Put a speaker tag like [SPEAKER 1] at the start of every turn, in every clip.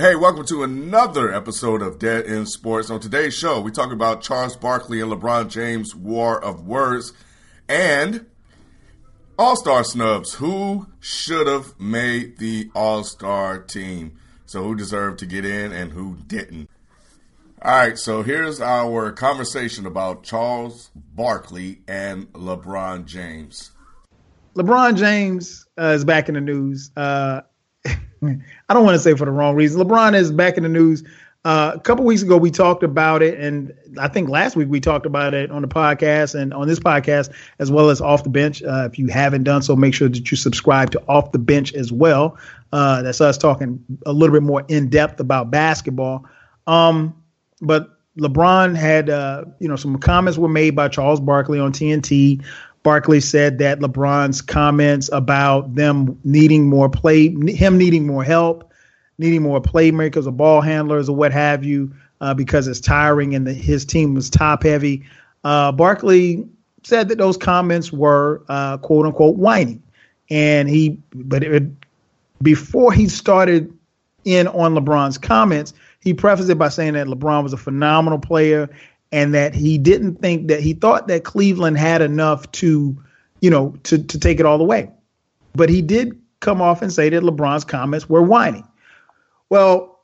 [SPEAKER 1] Hey, welcome to another episode of Dead End Sports. On today's show, we talk about Charles Barkley and LeBron James' war of words and All Star snubs. Who should have made the All Star team? So, who deserved to get in and who didn't? All right, so here's our conversation about Charles Barkley and LeBron James.
[SPEAKER 2] LeBron James uh, is back in the news. Uh, I don't want to say for the wrong reason. LeBron is back in the news. Uh, a couple weeks ago, we talked about it, and I think last week we talked about it on the podcast and on this podcast as well as off the bench. Uh, if you haven't done so, make sure that you subscribe to Off the Bench as well. Uh, that's us talking a little bit more in depth about basketball. Um, but LeBron had, uh, you know, some comments were made by Charles Barkley on TNT Barkley said that LeBron's comments about them needing more play, him needing more help, needing more playmakers or ball handlers or what have you, uh, because it's tiring and the, his team was top heavy. Uh, Barkley said that those comments were uh, quote unquote whining, and he, but it, before he started in on LeBron's comments, he prefaced it by saying that LeBron was a phenomenal player and that he didn't think that he thought that Cleveland had enough to, you know, to to take it all the way. But he did come off and say that LeBron's comments were whining. Well,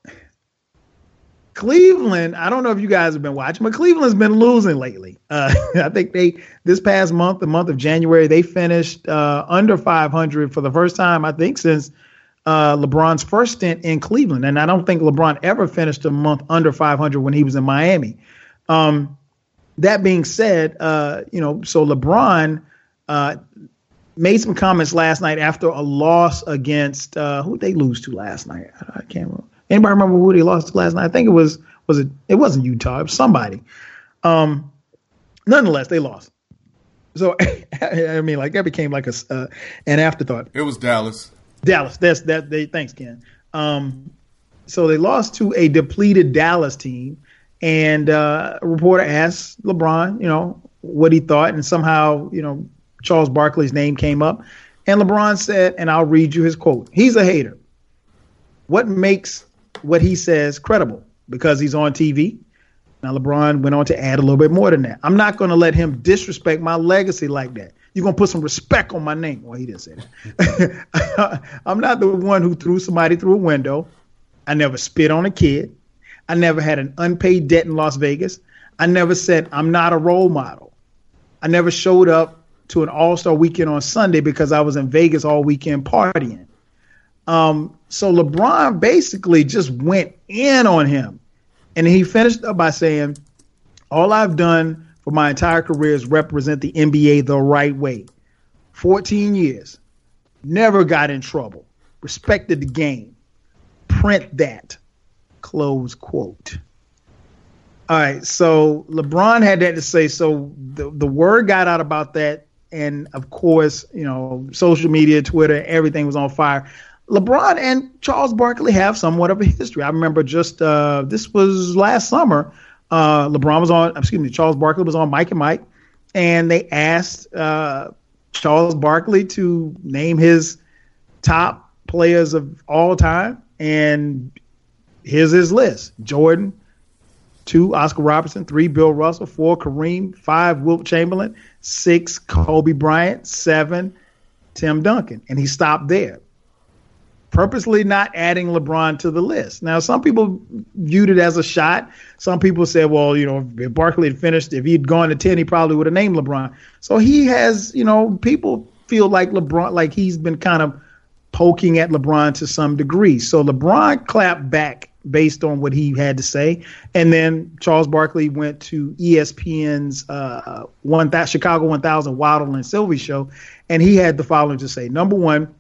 [SPEAKER 2] Cleveland, I don't know if you guys have been watching, but Cleveland's been losing lately. Uh, I think they this past month, the month of January, they finished uh, under 500 for the first time, I think, since uh, LeBron's first stint in Cleveland. And I don't think LeBron ever finished a month under 500 when he was in Miami. Um, that being said, uh, you know, so LeBron uh, made some comments last night after a loss against uh, who they lose to last night. I can't remember. Anybody remember who they lost to last night? I think it was was it it wasn't Utah. It was somebody. Um, nonetheless, they lost. So I mean, like that became like a uh, an afterthought.
[SPEAKER 1] It was Dallas.
[SPEAKER 2] Dallas. That's that. They thanks Ken. Um, so they lost to a depleted Dallas team and uh, a reporter asked LeBron, you know, what he thought, and somehow, you know, Charles Barkley's name came up. And LeBron said, and I'll read you his quote. He's a hater. What makes what he says credible? Because he's on TV. Now, LeBron went on to add a little bit more than that. I'm not going to let him disrespect my legacy like that. You're going to put some respect on my name. Well, he didn't say that. I'm not the one who threw somebody through a window. I never spit on a kid. I never had an unpaid debt in Las Vegas. I never said I'm not a role model. I never showed up to an All Star weekend on Sunday because I was in Vegas all weekend partying. Um, so LeBron basically just went in on him. And he finished up by saying, All I've done for my entire career is represent the NBA the right way. 14 years. Never got in trouble. Respected the game. Print that. Close quote. All right, so LeBron had that to say. So the the word got out about that, and of course, you know, social media, Twitter, everything was on fire. LeBron and Charles Barkley have somewhat of a history. I remember just uh, this was last summer. Uh, LeBron was on, excuse me, Charles Barkley was on Mike and Mike, and they asked uh, Charles Barkley to name his top players of all time, and here's his list Jordan, two, Oscar Robertson, three, Bill Russell, four, Kareem, five, Wilt Chamberlain, six, Kobe Bryant, seven, Tim Duncan. And he stopped there. Purposely not adding LeBron to the list. Now, some people viewed it as a shot. Some people said, well, you know, if Barkley had finished, if he'd gone to 10, he probably would have named LeBron. So he has, you know, people feel like LeBron, like he's been kind of poking at LeBron to some degree. So LeBron clapped back based on what he had to say. And then Charles Barkley went to ESPN's uh, one that Chicago 1000 Waddle and Silvy show, and he had the following to say: Number one,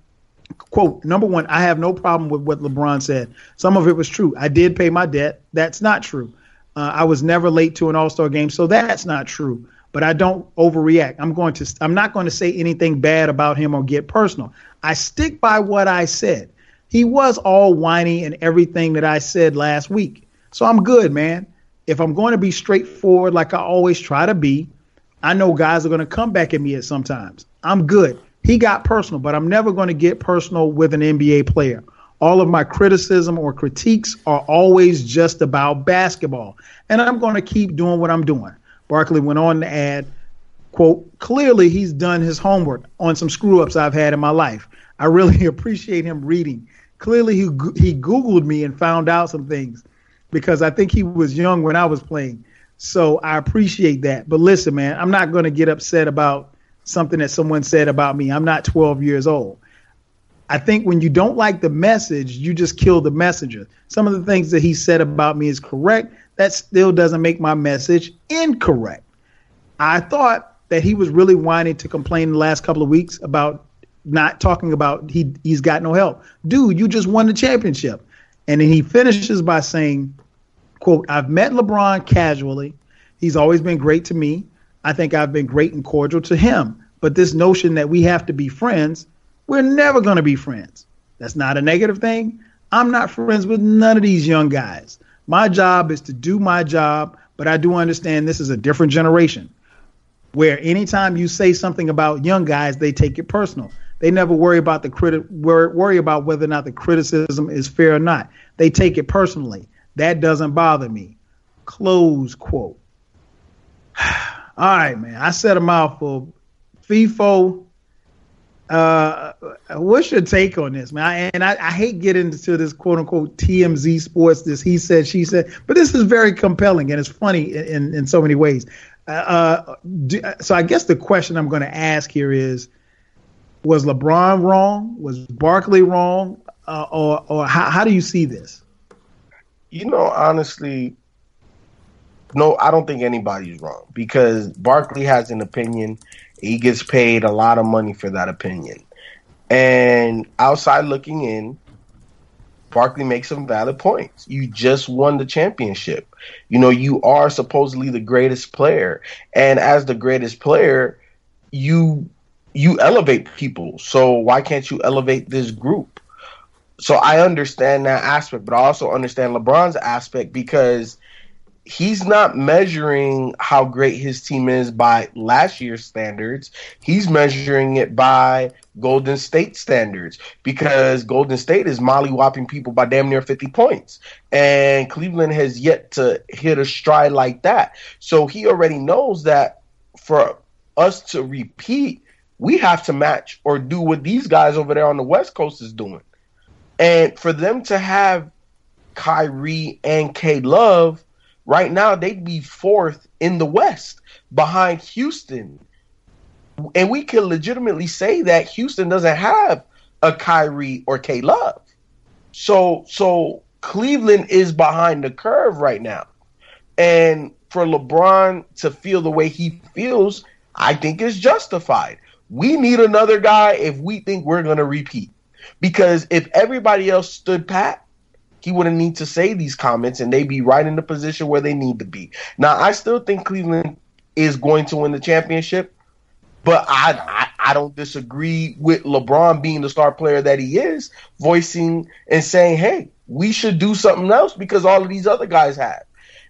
[SPEAKER 2] quote, number one, I have no problem with what LeBron said. Some of it was true. I did pay my debt. That's not true. Uh, I was never late to an All Star game, so that's not true. But I don't overreact. I'm going to. I'm not going to say anything bad about him or get personal. I stick by what I said he was all whiny and everything that I said last week. So I'm good, man. If I'm going to be straightforward like I always try to be, I know guys are going to come back at me at sometimes. I'm good. He got personal, but I'm never going to get personal with an NBA player. all of my criticism or critiques are always just about basketball. And I'm going to keep doing what I'm doing. Barkley went on to add, quote, clearly he's done his homework on some screw ups I've had in my life. I really appreciate him reading. Clearly he, he Googled me and found out some things because I think he was young when I was playing. So I appreciate that. But listen, man, I'm not going to get upset about something that someone said about me. I'm not 12 years old. I think when you don't like the message, you just kill the messenger. Some of the things that he said about me is correct. That still doesn't make my message incorrect. I thought that he was really whining to complain the last couple of weeks about not talking about he he's got no help. Dude, you just won the championship. And then he finishes by saying, quote, I've met LeBron casually. He's always been great to me. I think I've been great and cordial to him. But this notion that we have to be friends we're never going to be friends. That's not a negative thing. I'm not friends with none of these young guys. My job is to do my job, but I do understand this is a different generation where anytime you say something about young guys, they take it personal. They never worry about the criti- worry about whether or not the criticism is fair or not. They take it personally. That doesn't bother me. Close quote. All right, man. I said a mouthful. FIFO uh, what's your take on this, man? I, and I, I, hate getting into this quote unquote TMZ sports, this he said, she said, but this is very compelling and it's funny in, in so many ways. Uh, uh do, so I guess the question I'm going to ask here is, was LeBron wrong? Was Barkley wrong? Uh, or or how, how do you see this?
[SPEAKER 3] You know, honestly, no, I don't think anybody's wrong because Barkley has an opinion he gets paid a lot of money for that opinion. And outside looking in, Barkley makes some valid points. You just won the championship. You know, you are supposedly the greatest player. And as the greatest player, you you elevate people. So why can't you elevate this group? So I understand that aspect, but I also understand LeBron's aspect because he's not measuring how great his team is by last year's standards. He's measuring it by Golden State standards because Golden State is mollywopping people by damn near 50 points. And Cleveland has yet to hit a stride like that. So he already knows that for us to repeat, we have to match or do what these guys over there on the West Coast is doing. And for them to have Kyrie and K Love Right now, they'd be fourth in the West behind Houston. And we can legitimately say that Houston doesn't have a Kyrie or K Love. So so Cleveland is behind the curve right now. And for LeBron to feel the way he feels, I think is justified. We need another guy if we think we're going to repeat. Because if everybody else stood pat, he wouldn't need to say these comments and they'd be right in the position where they need to be. Now, I still think Cleveland is going to win the championship, but I, I, I don't disagree with LeBron being the star player that he is, voicing and saying, "Hey, we should do something else because all of these other guys have."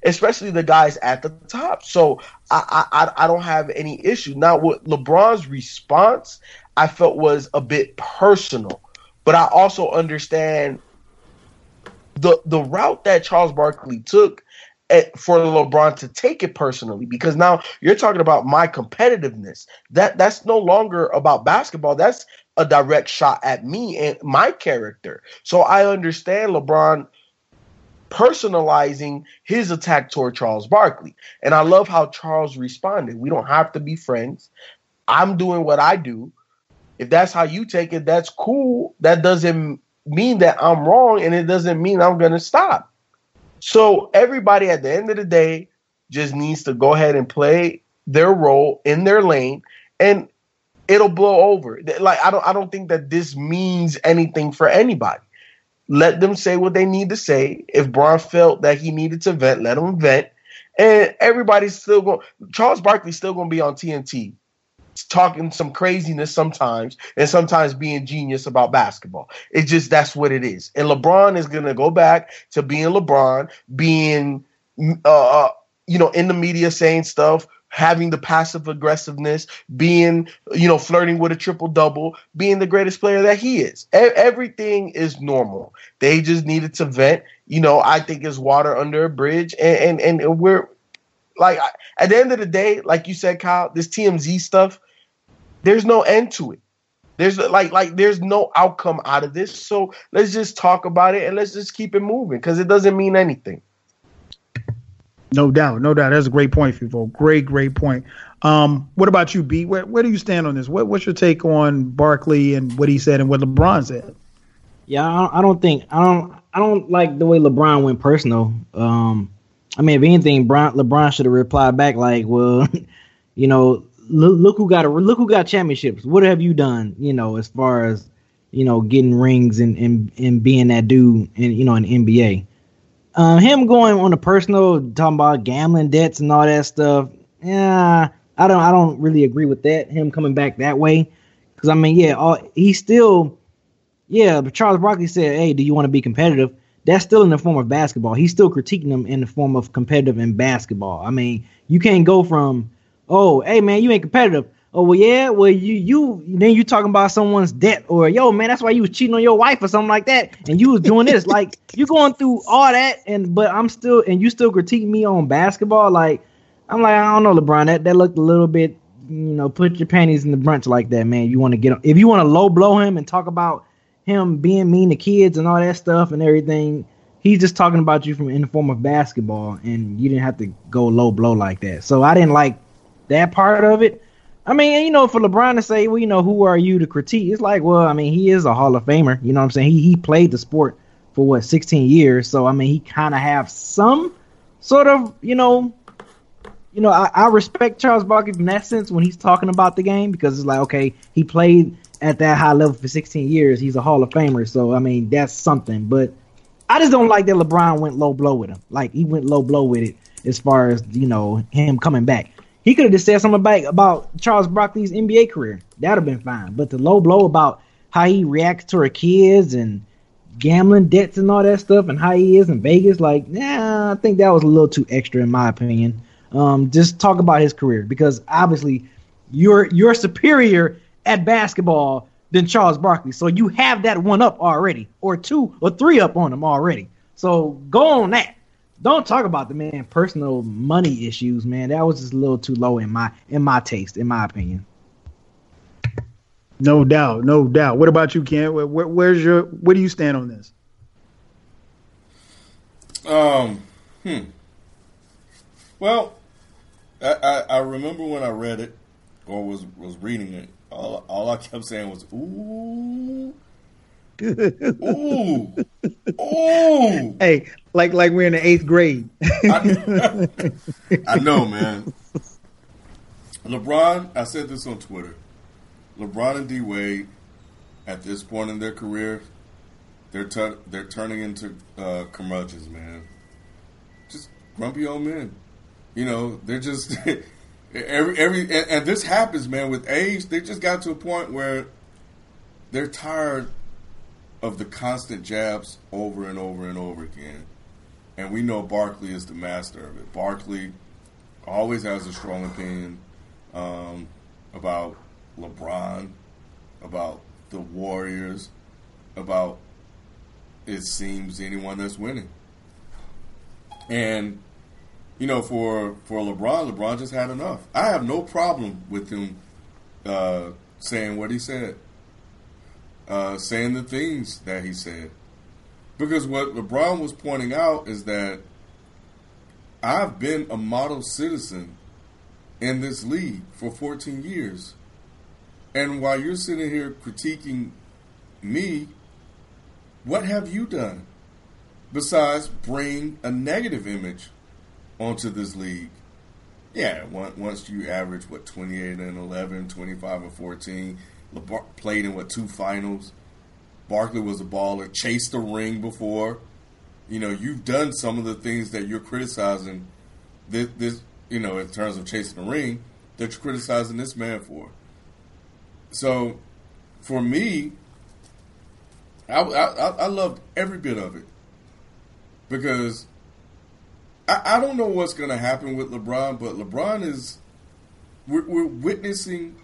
[SPEAKER 3] Especially the guys at the top. So I, I I don't have any issue. Now, with LeBron's response I felt was a bit personal, but I also understand the the route that Charles Barkley took at, for LeBron to take it personally because now you're talking about my competitiveness. That that's no longer about basketball. That's a direct shot at me and my character. So I understand LeBron personalizing his attack toward Charles Barkley. And I love how Charles responded. We don't have to be friends. I'm doing what I do. If that's how you take it, that's cool. That doesn't mean that I'm wrong and it doesn't mean I'm going to stop. So everybody at the end of the day just needs to go ahead and play their role in their lane and it'll blow over. Like I don't I don't think that this means anything for anybody. Let them say what they need to say. If Bron felt that he needed to vent, let him vent. And everybody's still going Charles Barkley's still going to be on TNT talking some craziness sometimes and sometimes being genius about basketball. It's just that's what it is. And LeBron is going to go back to being LeBron, being uh, uh, you know in the media saying stuff having the passive aggressiveness, being, you know, flirting with a triple double, being the greatest player that he is. E- everything is normal. They just needed to vent. You know, I think it's water under a bridge, and and, and we're like at the end of the day, like you said, Kyle, this TMZ stuff, there's no end to it. There's like like there's no outcome out of this. So let's just talk about it and let's just keep it moving because it doesn't mean anything.
[SPEAKER 2] No doubt, no doubt. That's a great point, Fivo. Great, great point. Um, what about you, B? Where, where do you stand on this? What, what's your take on Barkley and what he said and what LeBron said?
[SPEAKER 4] Yeah, I, don't think I don't I don't like the way LeBron went personal. Um, I mean, if anything, Bron, LeBron should have replied back like, "Well, you know, look, look who got a look who got championships. What have you done? You know, as far as you know, getting rings and and, and being that dude and you know in NBA." Um, him going on a personal talking about gambling debts and all that stuff. Yeah, I don't I don't really agree with that. Him coming back that way, because I mean, yeah, all, still, yeah. But Charles Barkley said, "Hey, do you want to be competitive?" That's still in the form of basketball. He's still critiquing them in the form of competitive in basketball. I mean, you can't go from, oh, hey man, you ain't competitive oh well yeah well you you then you talking about someone's debt or yo man that's why you was cheating on your wife or something like that. And you was doing this. Like you going through all that and but i'm still and you still critiquing me on basketball? Like i'm like i don't know lebron. That that looked a little bit you know put your panties in the brunch like that man. You want to get if you want to low blow him and talk about him being mean to kids and all that stuff and everything he's just talking about you from in the form of basketball and you didn't have to go low blow like that. So i didn't like that part of it I mean, you know, for LeBron to say, well, you know, who are you to critique? It's like, well, I mean, he is a Hall of Famer. You know what I'm saying? He he played the sport for what 16 years, so I mean, he kind of have some sort of, you know, you know, I, I respect Charles Barkley in that sense when he's talking about the game because it's like, okay, he played at that high level for 16 years. He's a Hall of Famer, so I mean, that's something. But I just don't like that LeBron went low blow with him. Like he went low blow with it as far as you know him coming back. He could have just said something about, about Charles Barkley's NBA career. That'd have been fine. But the low blow about how he reacts to her kids and gambling debts and all that stuff and how he is in Vegas, like, nah, I think that was a little too extra in my opinion. Um, just talk about his career because obviously you're you're superior at basketball than Charles Barkley. So you have that one up already, or two or three up on him already. So go on that don't talk about the man personal money issues, man. That was just a little too low in my in my taste, in my opinion.
[SPEAKER 2] No doubt, no doubt. What about you, Ken? Where, where, where's your where do you stand on this?
[SPEAKER 1] Um, hmm. Well, I, I, I remember when I read it or was was reading it. All all I kept saying was "ooh." ooh, ooh!
[SPEAKER 2] Hey, like like we're in the eighth grade.
[SPEAKER 1] I, I know, man. LeBron, I said this on Twitter. LeBron and D Wade, at this point in their career, they're t- they're turning into uh, curmudgeons, man. Just grumpy old men. You know, they're just every every and, and this happens, man. With age, they just got to a point where they're tired of the constant jabs over and over and over again and we know Barkley is the master of it. Barkley always has a strong opinion um, about LeBron, about the Warriors, about it seems anyone that's winning. And you know, for for LeBron, LeBron just had enough. I have no problem with him uh, saying what he said, uh, saying the things that he said. Because what LeBron was pointing out is that I've been a model citizen in this league for 14 years. And while you're sitting here critiquing me, what have you done besides bring a negative image onto this league? Yeah, once you average, what, 28 and 11, 25 and 14, LeBron played in, what, two finals – Barkley was a baller, chased the ring before. You know, you've done some of the things that you're criticizing this, this you know, in terms of chasing the ring, that you're criticizing this man for. So, for me, I, I, I loved every bit of it because I, I don't know what's going to happen with LeBron, but LeBron is we're, we're witnessing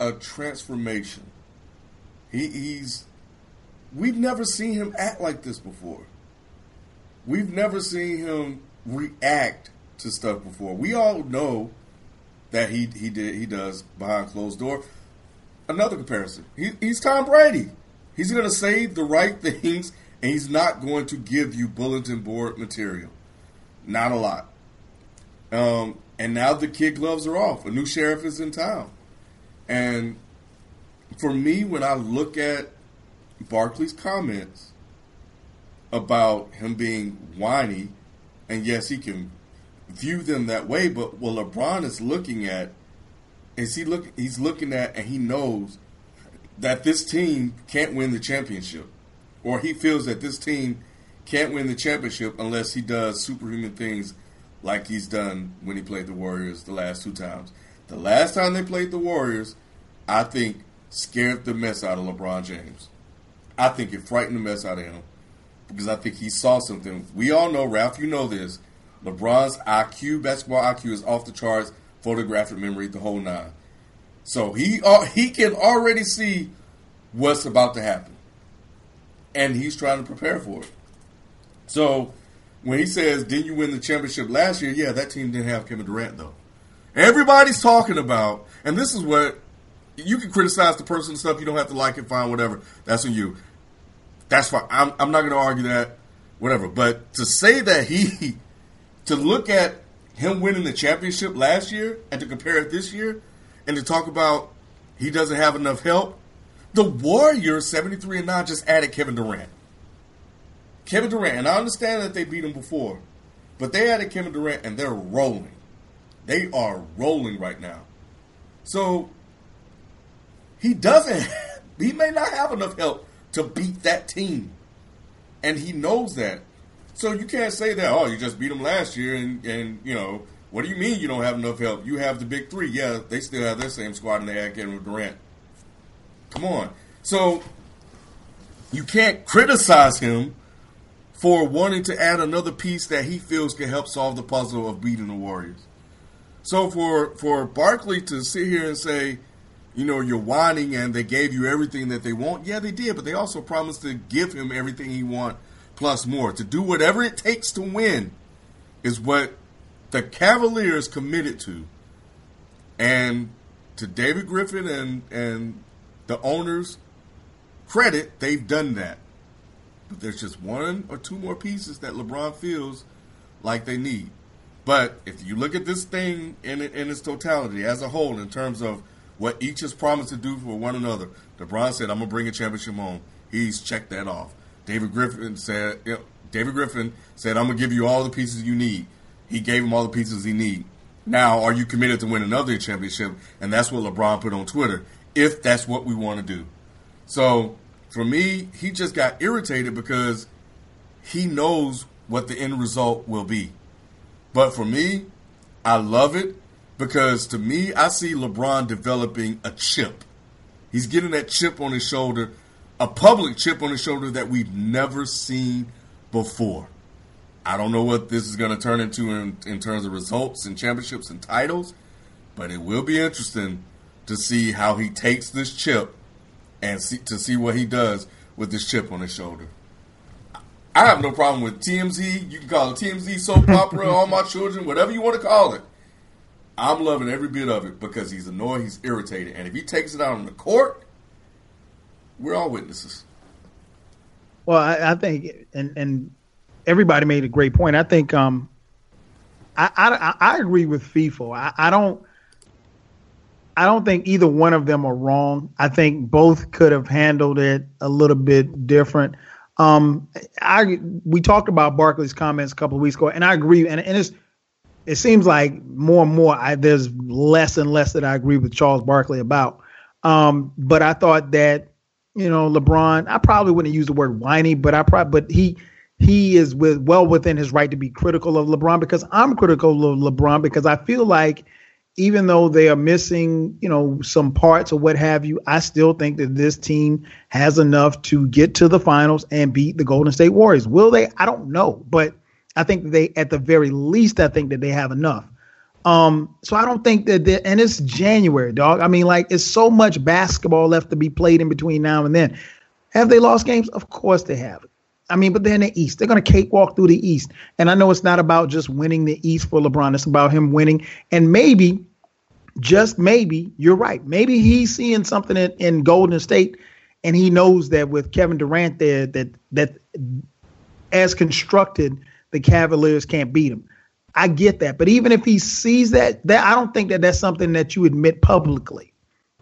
[SPEAKER 1] a transformation. He, he's we've never seen him act like this before. We've never seen him react to stuff before. We all know that he he did he does behind closed door. Another comparison. He, he's Tom Brady. He's going to say the right things, and he's not going to give you bulletin board material. Not a lot. Um, and now the kid gloves are off. A new sheriff is in town. And for me, when I look at Barkley's comments about him being whiny, and yes, he can view them that way, but what LeBron is looking at is he look he's looking at and he knows that this team can't win the championship. Or he feels that this team can't win the championship unless he does superhuman things like he's done when he played the Warriors the last two times. The last time they played the Warriors, I think scared the mess out of LeBron James. I think it frightened the mess out of him because I think he saw something. We all know, Ralph, you know this. LeBron's IQ, basketball IQ, is off the charts. Photographic memory, the whole nine. So he uh, he can already see what's about to happen, and he's trying to prepare for it. So when he says, "Didn't you win the championship last year?" Yeah, that team didn't have Kevin Durant though. Everybody's talking about, and this is what you can criticize the person and stuff. You don't have to like it, fine, whatever. That's on you. That's fine. I'm, I'm not going to argue that, whatever. But to say that he, to look at him winning the championship last year and to compare it this year, and to talk about he doesn't have enough help, the Warriors 73 and 9 just added Kevin Durant. Kevin Durant, and I understand that they beat him before, but they added Kevin Durant and they're rolling. They are rolling right now. So he doesn't. He may not have enough help to beat that team, and he knows that. So you can't say that. Oh, you just beat them last year, and and you know what do you mean you don't have enough help? You have the big three. Yeah, they still have their same squad, and they had Kevin Durant. Come on. So you can't criticize him for wanting to add another piece that he feels can help solve the puzzle of beating the Warriors. So for for Barkley to sit here and say you know, you're whining and they gave you everything that they want. Yeah, they did, but they also promised to give him everything he want plus more. To do whatever it takes to win is what the Cavaliers committed to. And to David Griffin and and the owners credit, they've done that. But there's just one or two more pieces that LeBron feels like they need. But if you look at this thing in in its totality as a whole, in terms of what each has promised to do for one another. LeBron said, "I'm gonna bring a championship home." He's checked that off. David Griffin said, "David Griffin said, I'm gonna give you all the pieces you need." He gave him all the pieces he need. Now, are you committed to win another championship? And that's what LeBron put on Twitter. If that's what we want to do, so for me, he just got irritated because he knows what the end result will be. But for me, I love it because to me, I see LeBron developing a chip. He's getting that chip on his shoulder, a public chip on his shoulder that we've never seen before. I don't know what this is going to turn into in, in terms of results and championships and titles, but it will be interesting to see how he takes this chip and see, to see what he does with this chip on his shoulder. I have no problem with TMZ. You can call it TMZ soap opera, all my children, whatever you want to call it. I'm loving every bit of it because he's annoyed, he's irritated, and if he takes it out on the court, we're all witnesses.
[SPEAKER 2] Well, I, I think, and and everybody made a great point. I think, um, I I, I agree with FIFO. I, I don't. I don't think either one of them are wrong. I think both could have handled it a little bit different. Um, I we talked about Barkley's comments a couple of weeks ago, and I agree. And, and it's it seems like more and more I, there's less and less that I agree with Charles Barkley about. Um, but I thought that you know LeBron, I probably wouldn't use the word whiny, but I probably but he he is with well within his right to be critical of LeBron because I'm critical of LeBron because I feel like even though they are missing, you know, some parts or what have you, I still think that this team has enough to get to the finals and beat the Golden State Warriors. Will they? I don't know, but I think they, at the very least, I think that they have enough. Um, so I don't think that, and it's January, dog. I mean, like, it's so much basketball left to be played in between now and then. Have they lost games? Of course they have. I mean, but they're in the East. They're going to cakewalk through the East. And I know it's not about just winning the East for LeBron. It's about him winning. And maybe, just maybe, you're right. Maybe he's seeing something in, in Golden State, and he knows that with Kevin Durant there, that that as constructed, the Cavaliers can't beat him. I get that, but even if he sees that, that I don't think that that's something that you admit publicly,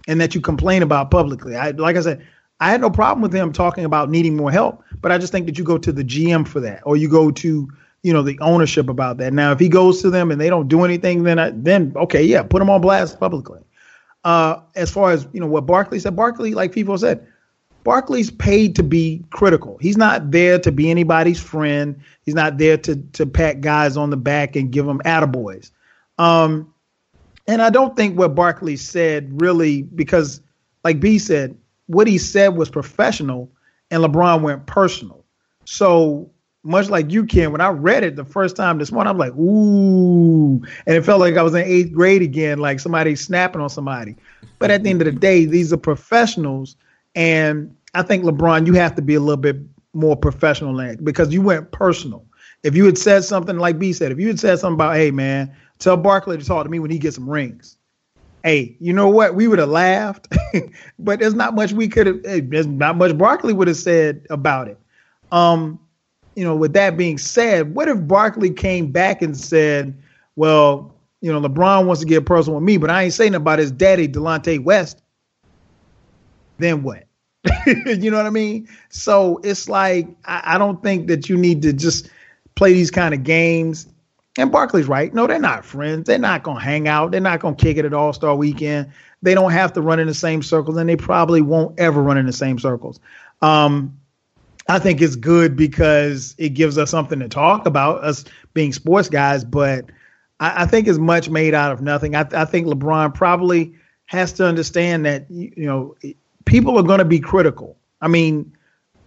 [SPEAKER 2] and that you complain about publicly. I like I said, I had no problem with him talking about needing more help, but I just think that you go to the GM for that, or you go to you know the ownership about that. Now, if he goes to them and they don't do anything, then I, then okay, yeah, put him on blast publicly. Uh, as far as you know, what Barkley said, Barkley, like people said, Barkley's paid to be critical. He's not there to be anybody's friend. He's not there to to pat guys on the back and give them attaboys. Um, and I don't think what Barkley said really, because like B said, what he said was professional, and LeBron went personal. So much like you can, when I read it the first time this morning, I'm like, ooh, and it felt like I was in eighth grade again, like somebody snapping on somebody. But at the end of the day, these are professionals, and I think LeBron, you have to be a little bit more professional it because you went personal. If you had said something like B said, if you had said something about, hey man, tell Barkley to talk to me when he gets some rings, hey, you know what? We would have laughed, but there's not much we could have. There's not much Barkley would have said about it. Um, you know, with that being said, what if Barkley came back and said, "Well, you know, LeBron wants to get personal with me, but I ain't saying about his daddy, Delonte West." Then what? you know what I mean? So it's like I, I don't think that you need to just play these kind of games and Barkley's right. No, they're not friends. They're not to hang out. They're not to kick it at All Star Weekend. They don't have to run in the same circles, and they probably won't ever run in the same circles. Um, I think it's good because it gives us something to talk about, us being sports guys. But I, I think it's much made out of nothing. I, I, think LeBron probably has to understand that you know people are going to be critical. I mean,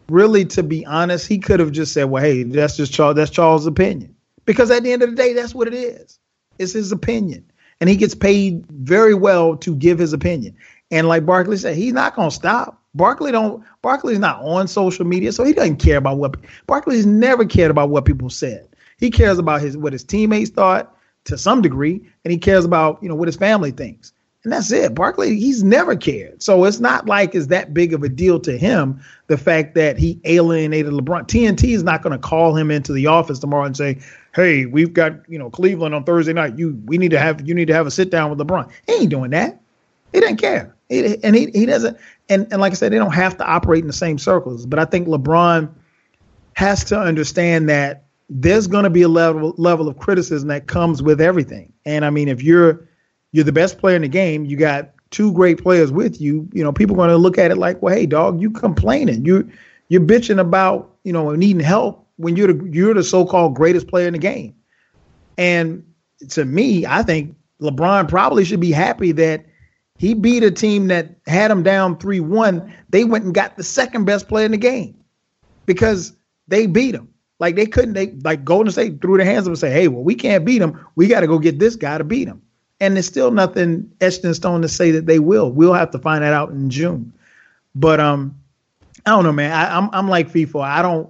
[SPEAKER 2] really, to be honest, he could have just said, "Well, hey, that's just Charles. That's Charles' opinion." Because at the end of the day, that's what it is. It's his opinion. And he gets paid very well to give his opinion. And like Barkley said, he's not gonna stop. Barkley don't Barkley's not on social media, so he doesn't care about what Barkley's never cared about what people said. He cares about his what his teammates thought to some degree, and he cares about, you know, what his family thinks. And that's it. Barkley, he's never cared. So it's not like it's that big of a deal to him, the fact that he alienated LeBron. TNT is not going to call him into the office tomorrow and say, Hey, we've got, you know, Cleveland on Thursday night. You we need to have you need to have a sit down with LeBron. He ain't doing that. He doesn't care. He, and he he doesn't and, and like I said, they don't have to operate in the same circles. But I think LeBron has to understand that there's going to be a level level of criticism that comes with everything. And I mean, if you're you're the best player in the game. You got two great players with you. You know, people are going to look at it like, well, hey, dog, you complaining. You you're bitching about you know needing help when you're the you're the so-called greatest player in the game. And to me, I think LeBron probably should be happy that he beat a team that had him down 3-1. They went and got the second best player in the game because they beat him. Like they couldn't they like Golden State threw their hands up and say, "Hey, well, we can't beat him. We got to go get this guy to beat him." And there's still nothing etched in stone to say that they will. We'll have to find that out in June. But um, I don't know, man. I, am I'm, I'm like FIFA. I don't.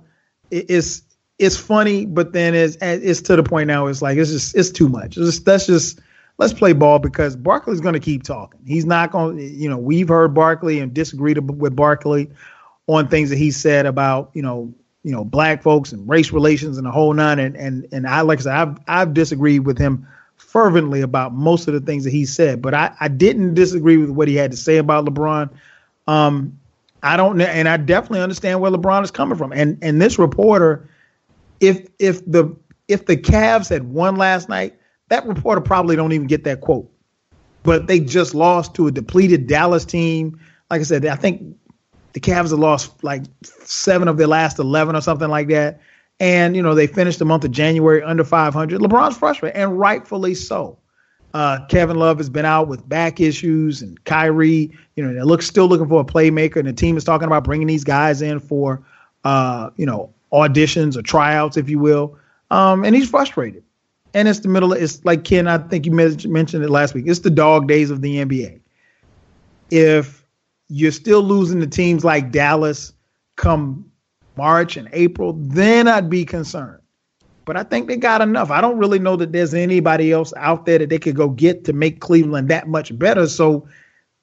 [SPEAKER 2] It, it's it's funny, but then it's it's to the point now. It's like it's just it's too much. It's just, that's just let's play ball because Barkley's going to keep talking. He's not going. to You know, we've heard Barkley and disagreed with Barkley on things that he said about you know you know black folks and race relations and the whole nine. And and and I like I said, I've I've disagreed with him fervently about most of the things that he said, but I, I didn't disagree with what he had to say about LeBron. Um, I don't, and I definitely understand where LeBron is coming from. And and this reporter, if if the if the Cavs had won last night, that reporter probably don't even get that quote. But they just lost to a depleted Dallas team. Like I said, I think the Cavs have lost like seven of their last eleven or something like that. And, you know, they finished the month of January under 500. LeBron's frustrated, and rightfully so. Uh, Kevin Love has been out with back issues, and Kyrie, you know, they look still looking for a playmaker, and the team is talking about bringing these guys in for, uh, you know, auditions or tryouts, if you will. Um, and he's frustrated. and it's the middle. Of, It's like Ken. I think you mentioned it last week. It's the dog days of the NBA. If you're still losing to teams like Dallas come March and April, then I'd be concerned. But I think they got enough. I don't really know that there's anybody else out there that they could go get to make Cleveland that much better. So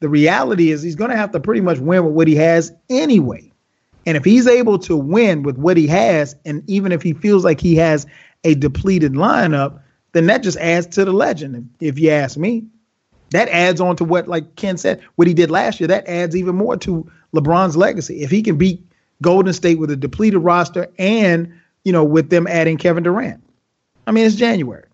[SPEAKER 2] the reality is he's going to have to pretty much win with what he has anyway. And if he's able to win with what he has, and even if he feels like he has a depleted lineup, then that just adds to the legend, if, you ask me. That adds on to what, like Ken said, what he did last year. That adds even more to LeBron's legacy. If he can beat Golden State with a depleted roster and, you know, with them adding Kevin Durant. I mean, it's January.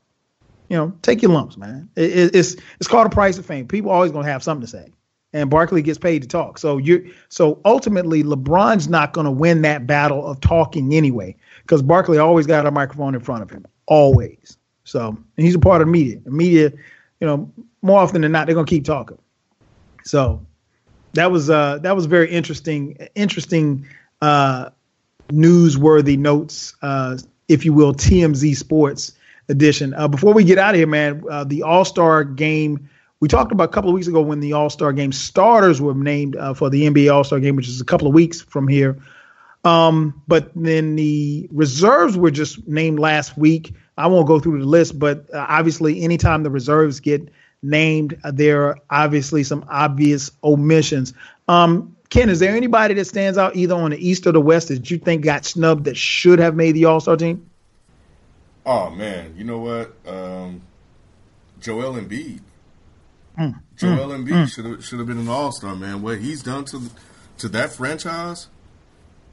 [SPEAKER 2] You know, take your lumps, man. It, it's it's called a price of fame. People always gonna have something to say and Barkley gets paid to talk. So you so ultimately LeBron's not going to win that battle of talking anyway because Barkley always got a microphone in front of him, always. So and he's a part of the media. The media, you know, more often than not, they're going to keep talking. So that was uh that was very interesting, interesting, uh, newsworthy notes, uh, if you will, TMZ Sports edition. Uh, before we get out of here, man, uh, the All Star game we talked about a couple of weeks ago when the All Star Game starters were named uh, for the NBA All Star Game, which is a couple of weeks from here. Um, but then the reserves were just named last week. I won't go through the list, but uh, obviously, anytime the reserves get named, uh, there are obviously some obvious omissions. Um, Ken, is there anybody that stands out either on the East or the West that you think got snubbed that should have made the All Star team?
[SPEAKER 1] Oh man, you know what? Um, Joel Embiid. Mm, Joel mm, Embiid mm. should have should have been an All Star man. What he's done to to that franchise,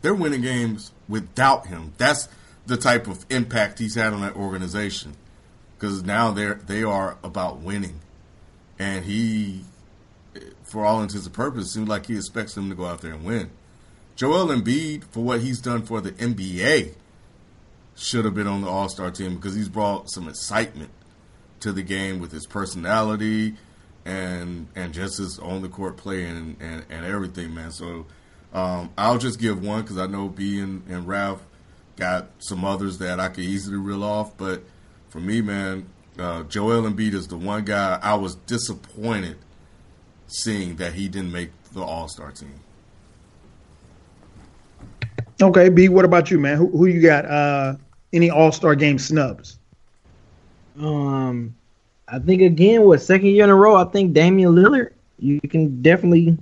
[SPEAKER 1] they're winning games without him. That's the type of impact he's had on that organization. Because now they're they are about winning, and he, for all intents and purposes, seems like he expects them to go out there and win. Joel Embiid, for what he's done for the NBA, should have been on the All Star team because he's brought some excitement to the game with his personality, and and just his on the court play and, and, and everything, man. So um, I'll just give one because I know B and, and Ralph got some others that I could easily reel off. But for me, man, uh, Joel Embiid is the one guy I was disappointed seeing that he didn't make the All Star team.
[SPEAKER 2] Okay, B. What about you, man? Who who you got? Uh, any All Star game snubs?
[SPEAKER 4] Um, I think again, what second year in a row? I think Damian Lillard. You can definitely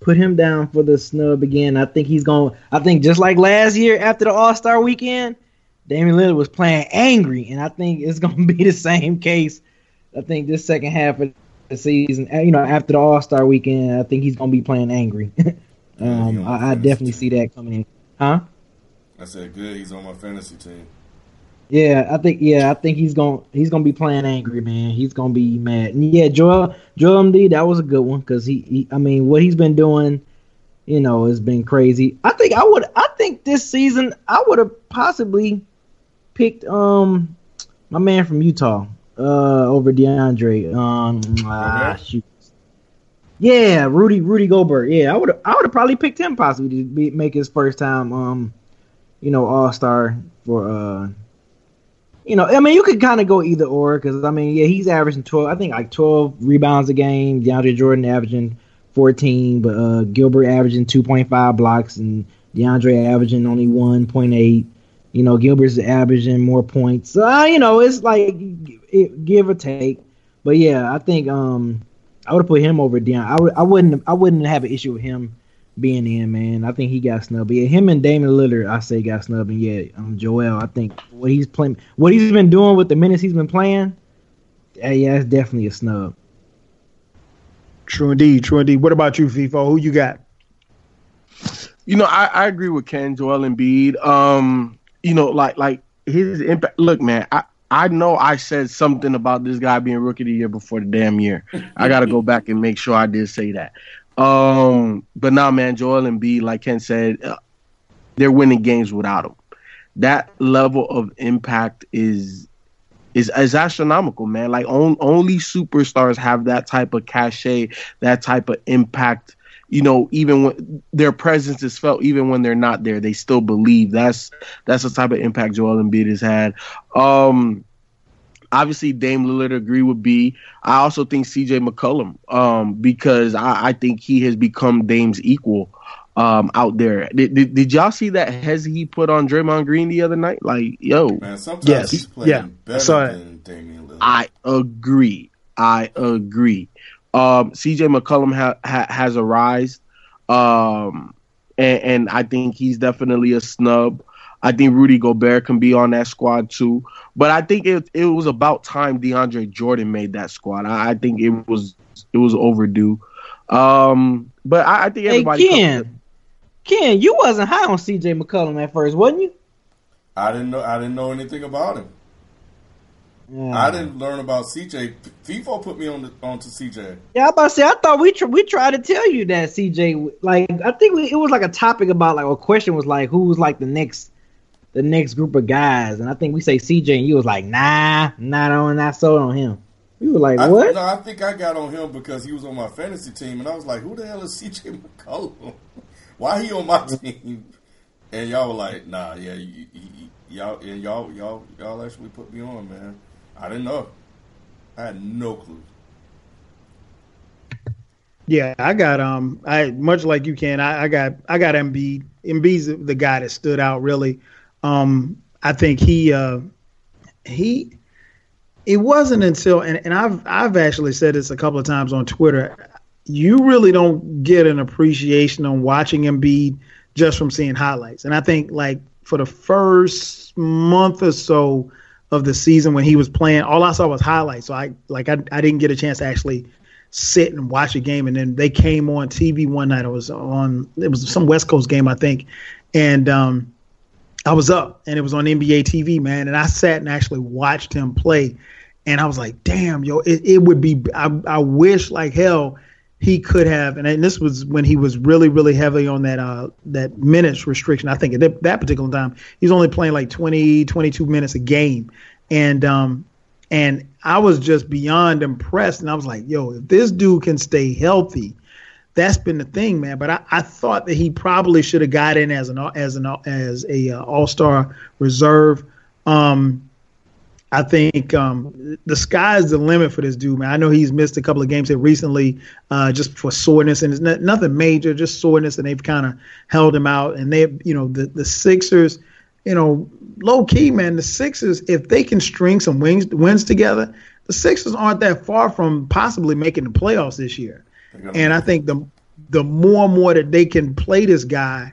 [SPEAKER 4] put him down for the snub again. I think he's going. I think just like last year after the All Star weekend, Damian Lillard was playing angry, and I think it's going to be the same case. I think this second half of the season, you know, after the All Star weekend, I think he's going to be playing angry. um, I, I definitely see that coming in. Huh?
[SPEAKER 1] I said, good. He's on my fantasy team.
[SPEAKER 4] Yeah, I think yeah, I think he's gonna he's gonna be playing angry, man. He's gonna be mad. And yeah, Joel Joel Embiid, that was a good one because he, he, I mean, what he's been doing, you know, has been crazy. I think I would, I think this season I would have possibly picked um my man from Utah uh over DeAndre. Um, ah, shoot. Yeah, Rudy Rudy Gobert. Yeah, I would I would have probably picked him possibly to be, make his first time um you know All Star for uh you know, I mean, you could kind of go either or because I mean, yeah, he's averaging twelve. I think like twelve rebounds a game. DeAndre Jordan averaging fourteen, but uh, Gobert averaging two point five blocks and DeAndre averaging only one point eight. You know, Gobert's averaging more points. So, uh, you know, it's like it, give or take. But yeah, I think um, I would have put him over Deion. I would I wouldn't I wouldn't have an issue with him being in, man. I think he got snubbed. But yeah, him and Damian Lillard, I say got snubbed. And yeah, um, Joel, I think what he's playing, what he's been doing with the minutes he's been playing, yeah, yeah, it's definitely a snub.
[SPEAKER 2] True indeed, true indeed. What about you, FIFO? Who you got?
[SPEAKER 3] You know, I, I agree with Ken, Joel Embiid. Um, you know, like like his impact. Look, man, I, I know I said something about this guy being rookie of the year before the damn year. I got to go back and make sure I did say that. Um, but now, man, Joel Embiid, like Ken said, uh, they're winning games without him. That level of impact is is is astronomical, man. Like on, only superstars have that type of cachet, that type of impact. You know, even when their presence is felt, even when they're not there, they still believe. That's that's the type of impact Joel Embiid has had. Um, obviously Dame Lillard agree with B. I also think CJ McCollum, um, because I, I think he has become Dame's equal um, out there. Did, did, did, y'all see that Hez he put on Draymond Green the other night? Like, yo,
[SPEAKER 1] man, sometimes yes. he's playing yeah. better than Damian Lillard.
[SPEAKER 3] I agree. I agree. Um, CJ McCollum ha, ha, has a rise, um, and, and I think he's definitely a snub. I think Rudy Gobert can be on that squad too. But I think it it was about time DeAndre Jordan made that squad. I, I think it was it was overdue. Um, but I, I think everybody.
[SPEAKER 4] Hey, Ken, Ken, you wasn't high on CJ McCollum at first, wasn't you?
[SPEAKER 1] I didn't know. I didn't know anything about him. Yeah. I didn't learn about CJ. FIFO put me on the, onto CJ.
[SPEAKER 4] Yeah, I about to say. I thought we tr- we tried to tell you that CJ. Like I think we, it was like a topic about like a question was like who's like the next the next group of guys, and I think we say CJ, and you was like, nah, not on, not sold on him. You were like, what?
[SPEAKER 1] I, no, I think I got on him because he was on my fantasy team, and I was like, who the hell is CJ McCollum? Why he on my team? And y'all were like, nah, yeah, y'all, and y'all, y'all, y'all actually put me on, man. I didn't know. I had no clue.
[SPEAKER 2] Yeah, I got um, I much like you can. I, I got I got Embiid. Embiid's the guy that stood out really. Um, I think he uh, he it wasn't until and, and I've I've actually said this a couple of times on Twitter. You really don't get an appreciation on watching Embiid just from seeing highlights. And I think like for the first month or so of the season when he was playing, all I saw was highlights. So I like I, I didn't get a chance to actually sit and watch a game. And then they came on TV one night. It was on it was some West Coast game I think, and um, I was up and it was on NBA TV, man, and I sat and actually watched him play, and I was like, damn, yo, it, it would be. I, I wish like hell he could have, and, and this was when he was really, really heavy on that uh that minutes restriction. I think at that, that particular time he's only playing like 20, 22 minutes a game, and um and I was just beyond impressed, and I was like, yo, if this dude can stay healthy that's been the thing, man. But I, I thought that he probably should have got in as an as an as a uh, All Star reserve. Um, I think um, the sky's the limit for this dude, man. I know he's missed a couple of games here recently, uh, just for soreness, and it's not, nothing major, just soreness, and they've kind of held him out. And they, you know, the the Sixers, you know, low key, man. The Sixers, if they can string some wins wins together, the Sixers aren't that far from possibly making the playoffs this year. And I think the the more and more that they can play this guy,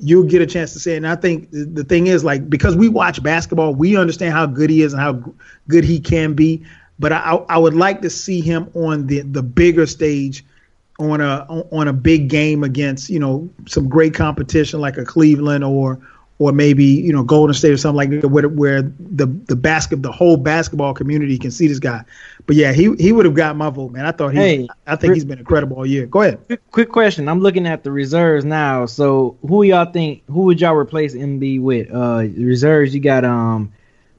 [SPEAKER 2] you'll get a chance to say. It. And I think the, thing is like because we watch basketball, we understand how good he is and how good he can be. But I, I would like to see him on the the bigger stage, on a on a big game against you know some great competition like a Cleveland or or maybe you know Golden State or something like that, where, where the the basket the whole basketball community can see this guy. But yeah, he he would have got my vote, man. I thought he, hey, I think he's been incredible all year. Go ahead.
[SPEAKER 4] Quick, quick, question. I'm looking at the reserves now. So who y'all think? Who would y'all replace Embiid with? Uh, reserves. You got um,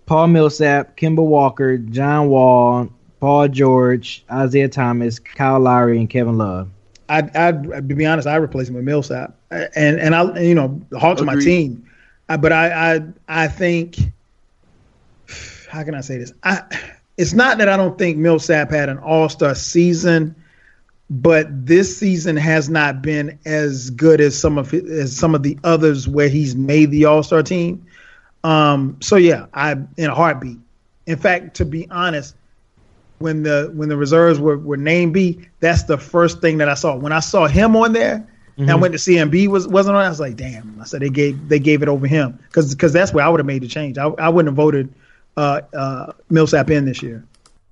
[SPEAKER 4] Paul Millsap, Kemba Walker, John Wall, Paul George, Isaiah Thomas, Kyle Lowry, and Kevin Love.
[SPEAKER 2] I'd, I'd, I'd be honest. I replace him with Millsap, and and I you know the Hawks Agreed. are my team but I, I I think how can I say this? I it's not that I don't think Millsap had an All Star season, but this season has not been as good as some of as some of the others where he's made the All Star team. Um, so yeah, I in a heartbeat. In fact, to be honest, when the when the reserves were, were named B, that's the first thing that I saw. When I saw him on there, Mm-hmm. And I went to see Embiid was wasn't on. I was like, damn. I said they gave they gave it over him because because that's where I would have made the change. I, I wouldn't have voted uh, uh, Millsap in this year.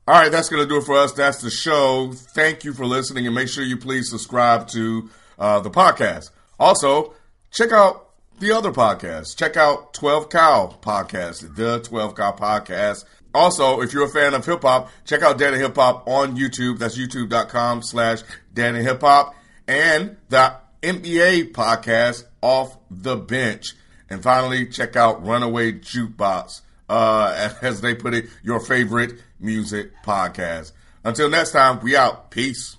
[SPEAKER 1] All right, that's going to do it for us. That's the show. Thank you for listening, and make sure you please subscribe to uh, the podcast. Also, check out the other podcasts. Check out 12 Cow Podcast, the 12 Cow Podcast. Also, if you're a fan of hip hop, check out Dan and Hip Hop on YouTube. That's youtube.com slash Dan and Hip Hop. And the NBA podcast, Off the Bench. And finally, check out Runaway Jukebox, uh, as they put it, your favorite music podcast. Until next time, we out. Peace.